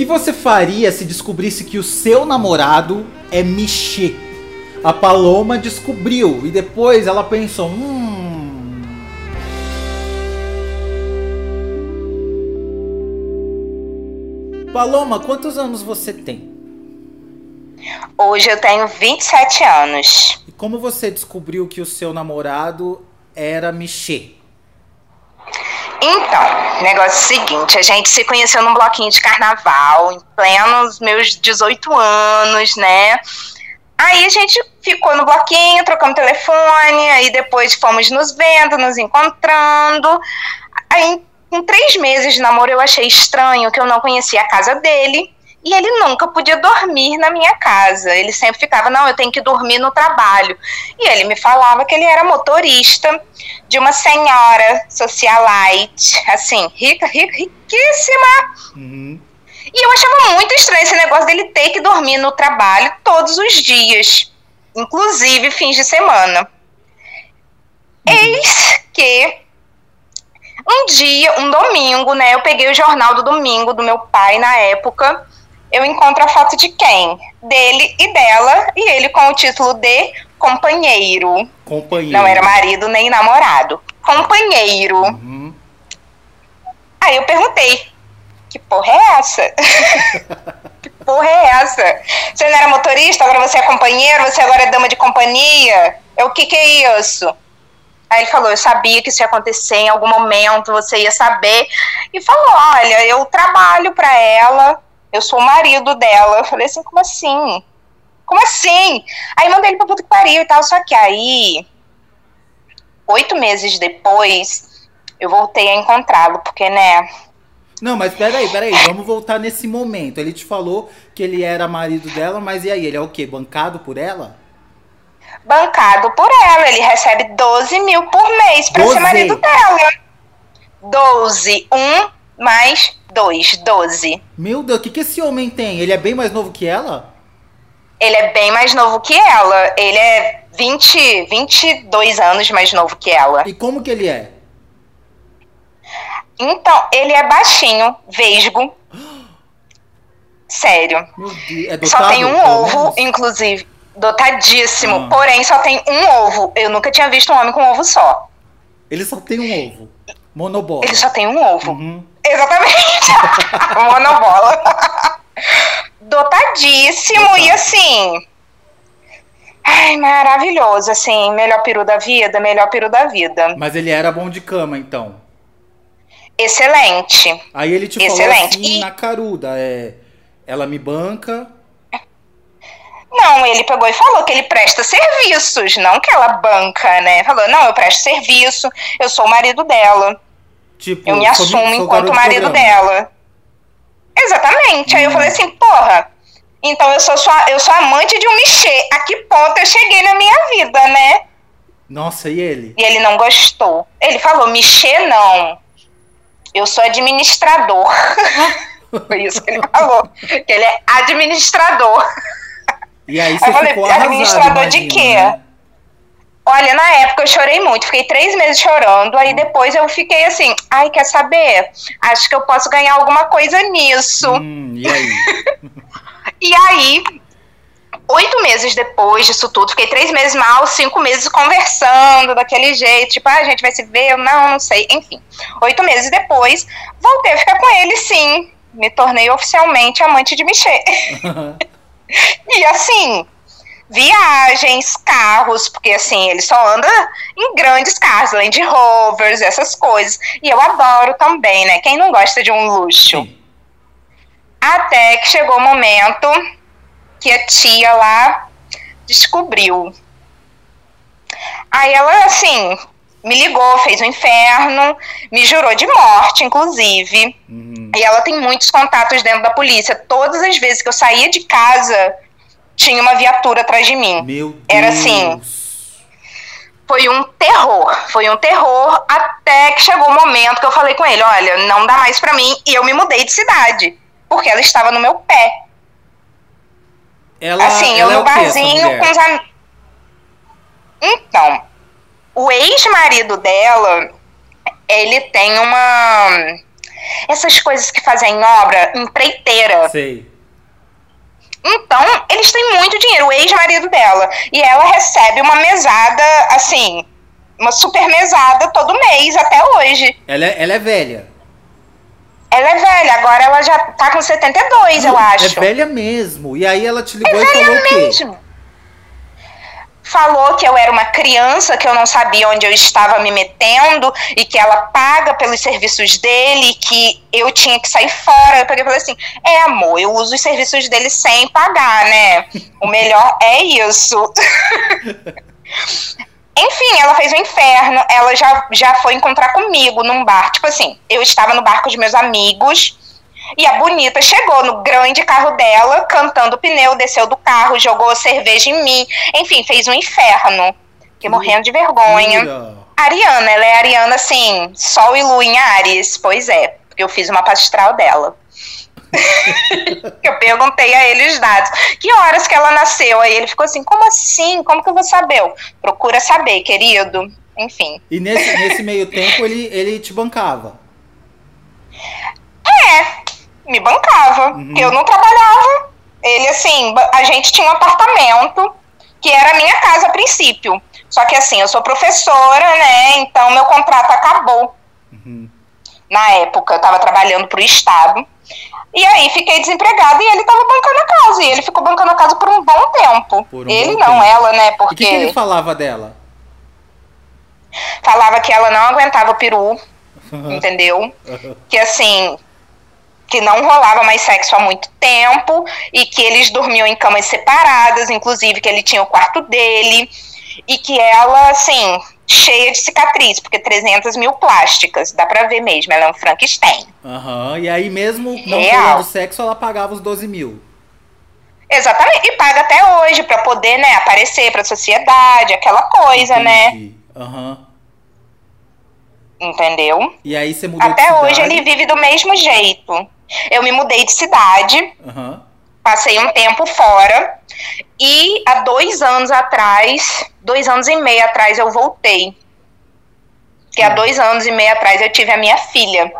que você faria se descobrisse que o seu namorado é Michê? A Paloma descobriu e depois ela pensou: hum. Paloma, quantos anos você tem? Hoje eu tenho 27 anos. E como você descobriu que o seu namorado era Michê? Então, negócio seguinte, a gente se conheceu num bloquinho de carnaval, em plenos meus 18 anos, né? Aí a gente ficou no bloquinho, trocamos telefone, aí depois fomos nos vendo, nos encontrando. Aí, com três meses de namoro, eu achei estranho que eu não conhecia a casa dele. E ele nunca podia dormir na minha casa. Ele sempre ficava, não, eu tenho que dormir no trabalho. E ele me falava que ele era motorista de uma senhora socialite, assim, rica, rica riquíssima. Uhum. E eu achava muito estranho esse negócio dele ter que dormir no trabalho todos os dias, inclusive fins de semana. Uhum. Eis que um dia, um domingo, né? Eu peguei o jornal do domingo do meu pai na época eu encontro a foto de quem? Dele e dela, e ele com o título de companheiro. Companheiro. Não era marido nem namorado. Companheiro. Uhum. Aí eu perguntei: que porra é essa? que porra é essa? Você não era motorista, agora você é companheiro, você agora é dama de companhia? Eu, o que, que é isso? Aí ele falou: Eu sabia que isso ia acontecer em algum momento, você ia saber. E falou: Olha, eu trabalho para ela, eu sou o marido dela. Eu falei assim, como assim? Como assim? Aí mandei ele pra puta que pariu e tal. Só que aí, oito meses depois, eu voltei a encontrá-lo, porque, né? Não, mas peraí, peraí, vamos voltar nesse momento. Ele te falou que ele era marido dela, mas e aí? Ele é o quê? Bancado por ela? Bancado por ela. Ele recebe 12 mil por mês pra 12. ser marido dela. 12. Um mais 2, 12. Meu Deus, o que, que esse homem tem? Ele é bem mais novo que ela? Ele é bem mais novo que ela. Ele é 20, 22 anos mais novo que ela. E como que ele é? Então, ele é baixinho, vesgo. Sério. Deus. É dotado, só tem um ovo, inclusive. Dotadíssimo. Ah. Porém, só tem um ovo. Eu nunca tinha visto um homem com um ovo só. Ele só tem um ovo. Monobola. Ele só tem um ovo. Uhum. Exatamente. Monobola. Dotadíssimo e assim. Ai, maravilhoso, assim, melhor peru da vida, melhor peru da vida. Mas ele era bom de cama, então. Excelente. Aí ele te Excelente. falou assim e... na caruda, é, ela me banca. Não, ele pegou e falou que ele presta serviços, não que ela banca, né? Falou, não, eu presto serviço, eu sou o marido dela. Tipo, eu me assumo enquanto marido dela. Exatamente. Hum. Aí eu falei assim, porra, então eu sou, sua, eu sou amante de um Michê. A que ponto eu cheguei na minha vida, né? Nossa, e ele? E ele não gostou. Ele falou, Michê não. Eu sou administrador. Foi isso que ele falou. Que ele é administrador. E aí você eu falei, ficou administrador imagina, de quê? Né? Olha, na época eu chorei muito, fiquei três meses chorando, aí depois eu fiquei assim, ai, quer saber? Acho que eu posso ganhar alguma coisa nisso. Hum, e aí? e aí, oito meses depois disso tudo, fiquei três meses mal, cinco meses conversando daquele jeito, tipo, ah, a gente vai se ver, eu não, não sei, enfim. Oito meses depois, voltei a ficar com ele, sim. Me tornei oficialmente amante de Michel. e assim, viagens, carros, porque assim, ele só anda em grandes carros, Land Rovers, essas coisas. E eu adoro também, né? Quem não gosta de um luxo? Sim. Até que chegou o momento que a tia lá descobriu. Aí ela, assim, me ligou, fez um inferno, me jurou de morte, inclusive. Uhum. E ela tem muitos contatos dentro da polícia. Todas as vezes que eu saía de casa, tinha uma viatura atrás de mim. Meu Deus. Era assim. Foi um terror, foi um terror até que chegou o momento que eu falei com ele, olha, não dá mais para mim e eu me mudei de cidade, porque ela estava no meu pé. Ela, assim, ela eu no é barzinho com os amigos. Então, o ex-marido dela, ele tem uma essas coisas que fazem obra, empreiteira. Sei. Então, eles têm muito dinheiro, o ex-marido dela. E ela recebe uma mesada, assim, uma super mesada todo mês, até hoje. Ela é, ela é velha. Ela é velha, agora ela já tá com 72, eu acho. É velha mesmo. E aí ela te ligou É e falou velha o quê? Falou que eu era uma criança, que eu não sabia onde eu estava me metendo e que ela paga pelos serviços dele, que eu tinha que sair fora. Eu peguei e falei assim: é, amor, eu uso os serviços dele sem pagar, né? O melhor é isso. Enfim, ela fez o inferno. Ela já, já foi encontrar comigo num bar. Tipo assim, eu estava no bar com os meus amigos. E a bonita chegou no grande carro dela, cantando pneu, desceu do carro, jogou cerveja em mim. Enfim, fez um inferno. Fiquei morrendo de vergonha. Jura? Ariana, ela é Ariana, assim, Sol e Lua em Ares. Pois é, porque eu fiz uma pastral dela. eu perguntei a ele os dados. Que horas que ela nasceu? Aí ele ficou assim, como assim? Como que eu vou saber? Eu, Procura saber, querido. Enfim. E nesse, nesse meio tempo ele, ele te bancava. Me bancava. Uhum. Eu não trabalhava. Ele, assim, a gente tinha um apartamento que era a minha casa a princípio. Só que, assim, eu sou professora, né? Então, meu contrato acabou. Uhum. Na época, eu tava trabalhando pro Estado. E aí, fiquei desempregada e ele tava bancando a casa. E ele ficou bancando a casa por um bom tempo. Um ele bom não, tempo. ela, né? E o Porque que, que ele falava dela? falava que ela não aguentava o peru, entendeu? que assim que não rolava mais sexo há muito tempo e que eles dormiam em camas separadas, inclusive que ele tinha o quarto dele e que ela assim cheia de cicatriz, porque 300 mil plásticas, dá pra ver mesmo, ela é um Frankenstein. Aham. E aí mesmo não rolando sexo, ela pagava os 12 mil. Exatamente, e paga até hoje pra poder, né, aparecer pra sociedade, aquela coisa, né? Entendi. Aham. Entendeu? E aí você mudou Até hoje ele vive do mesmo jeito. Eu me mudei de cidade, Aham. passei um tempo fora e há dois anos atrás, dois anos e meio atrás eu voltei. Que há Hum. dois anos e meio atrás eu tive a minha filha.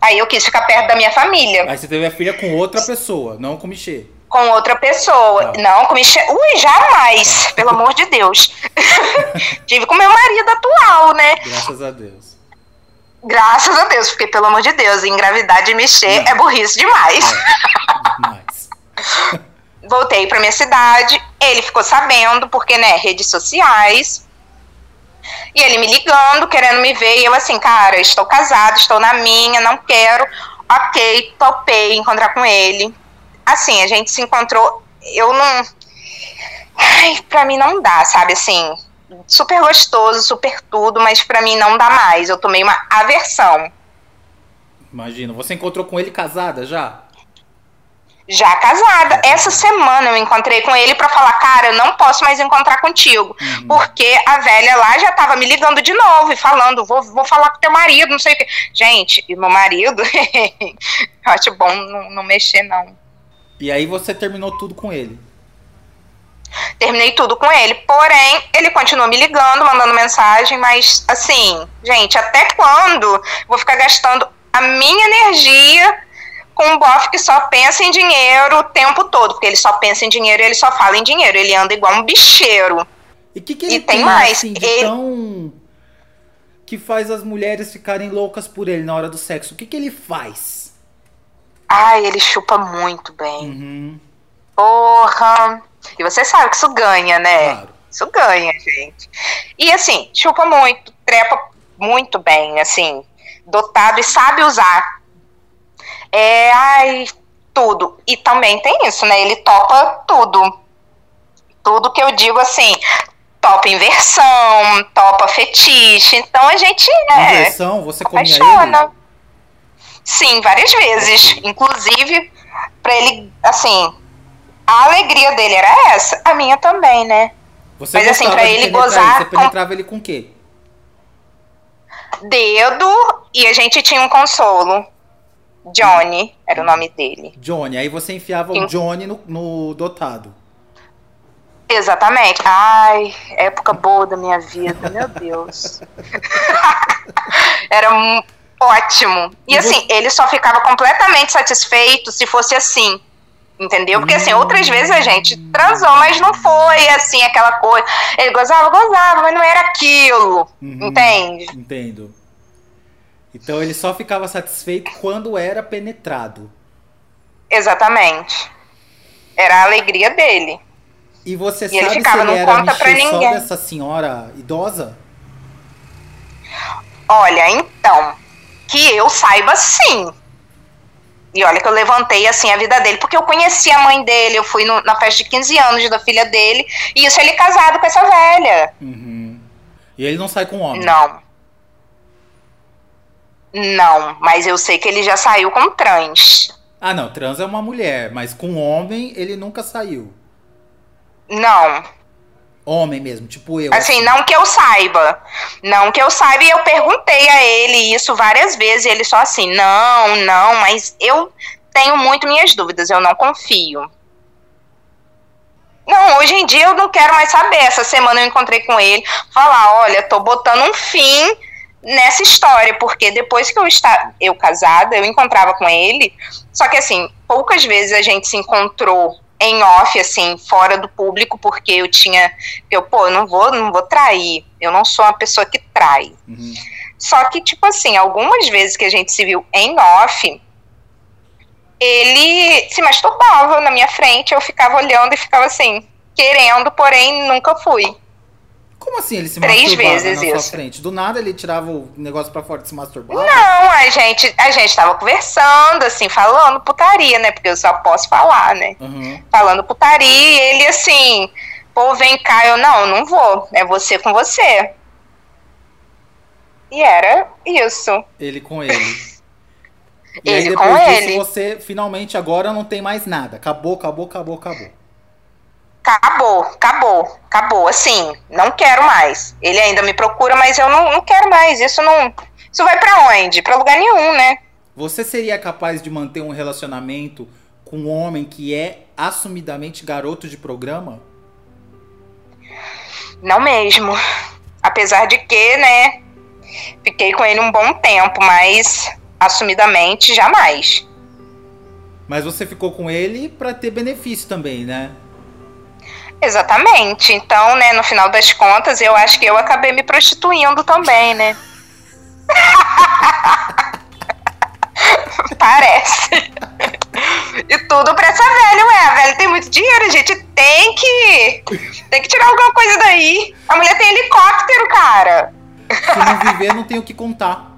Aí eu quis ficar perto da minha família, Aí você teve a filha com outra pessoa, não com o Michê. com outra pessoa. Tá. Não, com Michel. Ui, jamais! Pelo amor de Deus. tive com meu marido atual, né? Graças a Deus. Graças a Deus, porque pelo amor de Deus, engravidar de mexer Não. é burrice demais. Mas. voltei pra minha cidade, ele ficou sabendo, porque, né, redes sociais. E ele me ligando, querendo me ver, e eu assim, cara, estou casada, estou na minha, não quero. Ok, topei encontrar com ele. Assim, a gente se encontrou, eu não. Ai, pra mim não dá, sabe, assim. Super gostoso, super tudo, mas pra mim não dá mais. Eu tomei uma aversão. Imagina, você encontrou com ele casada já? Já casada. Essa semana eu encontrei com ele pra falar, cara, eu não posso mais encontrar contigo. Uhum. Porque a velha lá já tava me ligando de novo e falando, vou, vou falar com teu marido, não sei o quê. Gente, e meu marido, eu acho bom não, não mexer, não. E aí você terminou tudo com ele. Terminei tudo com ele, porém, ele continua me ligando, mandando mensagem, mas assim, gente, até quando vou ficar gastando a minha energia com um bofe que só pensa em dinheiro o tempo todo? Porque ele só pensa em dinheiro e ele só fala em dinheiro, ele anda igual um bicheiro. E o que, que ele E tem tem, mais, assim, ele- tão... Que faz as mulheres ficarem loucas por ele na hora do sexo? O que, que ele faz? Ai, ele chupa muito bem. Uhum, Porra! E você sabe que isso ganha, né? claro. Isso ganha, gente. E assim, chupa muito, trepa muito bem, assim, dotado e sabe usar. É, ai, tudo. E também tem isso, né? Ele topa tudo. Tudo que eu digo assim, topa inversão, topa fetiche. Então a gente é, Inversão, você comia ele? apaixona. Sim, várias vezes. Inclusive, pra ele, assim, a alegria dele era essa. A minha também, né? Você Mas, assim, pra ele gozar Você com- penetrava ele com o quê? Dedo e a gente tinha um consolo. Johnny era o nome dele. Johnny. Aí você enfiava o Sim. Johnny no, no dotado. Exatamente. Ai, época boa da minha vida, meu Deus. Era mu- ótimo. E assim, ele só ficava completamente satisfeito se fosse assim. Entendeu? Porque assim, outras vezes a gente transou, mas não foi assim aquela coisa. Ele gozava, gozava, mas não era aquilo. Uhum. Entende? Entendo. Então ele só ficava satisfeito quando era penetrado. Exatamente. Era a alegria dele. E você E ele sabe ficava, se ele "Não era conta pra ninguém." dessa senhora idosa? Olha, então, que eu saiba sim. E olha que eu levantei assim a vida dele, porque eu conheci a mãe dele, eu fui no- na festa de 15 anos da filha dele, e isso ele é casado com essa velha. Uhum. E ele não sai com homem. Não. Não, mas eu sei que ele já saiu com trans. Ah, não, trans é uma mulher, mas com homem ele nunca saiu. Não, Homem mesmo, tipo eu. assim, não que eu saiba. Não que eu saiba, e eu perguntei a ele isso várias vezes, e ele só assim, não, não, mas eu tenho muito minhas dúvidas, eu não confio. Não, hoje em dia eu não quero mais saber. Essa semana eu encontrei com ele, falar, olha, tô botando um fim nessa história, porque depois que eu estava eu casada, eu encontrava com ele, só que assim, poucas vezes a gente se encontrou em off, assim, fora do público, porque eu tinha, eu, pô, eu não vou, não vou trair, eu não sou uma pessoa que trai. Uhum. Só que, tipo assim, algumas vezes que a gente se viu em off, ele se masturbava na minha frente, eu ficava olhando e ficava assim, querendo, porém nunca fui. Como assim ele se Três masturbava vezes na sua isso. frente? Do nada ele tirava o negócio pra fora de se masturbar? Não, a gente, a gente tava conversando, assim, falando putaria, né? Porque eu só posso falar, né? Uhum. Falando putaria, e ele assim, pô, vem cá, eu não, não vou, é você com você. E era isso. Ele com ele. E Ele aí com depois disso ele. você finalmente agora não tem mais nada. Acabou, acabou, acabou, acabou. Acabou, acabou, acabou. Assim, não quero mais. Ele ainda me procura, mas eu não, não quero mais. Isso não. Isso vai pra onde? Pra lugar nenhum, né? Você seria capaz de manter um relacionamento com um homem que é assumidamente garoto de programa? Não mesmo. Apesar de que, né? Fiquei com ele um bom tempo, mas assumidamente jamais. Mas você ficou com ele pra ter benefício também, né? Exatamente. Então, né, no final das contas, eu acho que eu acabei me prostituindo também, né? Parece. E tudo pra essa velha, ué. A velha tem muito dinheiro, a gente tem que. Tem que tirar alguma coisa daí. A mulher tem helicóptero, cara. Se não viver, não tem o que contar.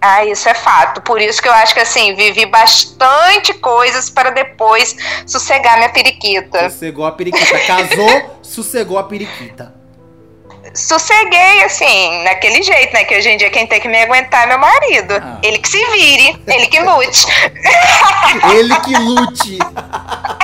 Ah, isso é fato. Por isso que eu acho que assim, vivi bastante coisas para depois sossegar minha periquita. Sossegou a periquita. Casou, sossegou a periquita. Sosseguei, assim, naquele jeito, né? Que hoje em dia quem tem que me aguentar é meu marido. Ah. Ele que se vire, ele que lute. Ele que lute.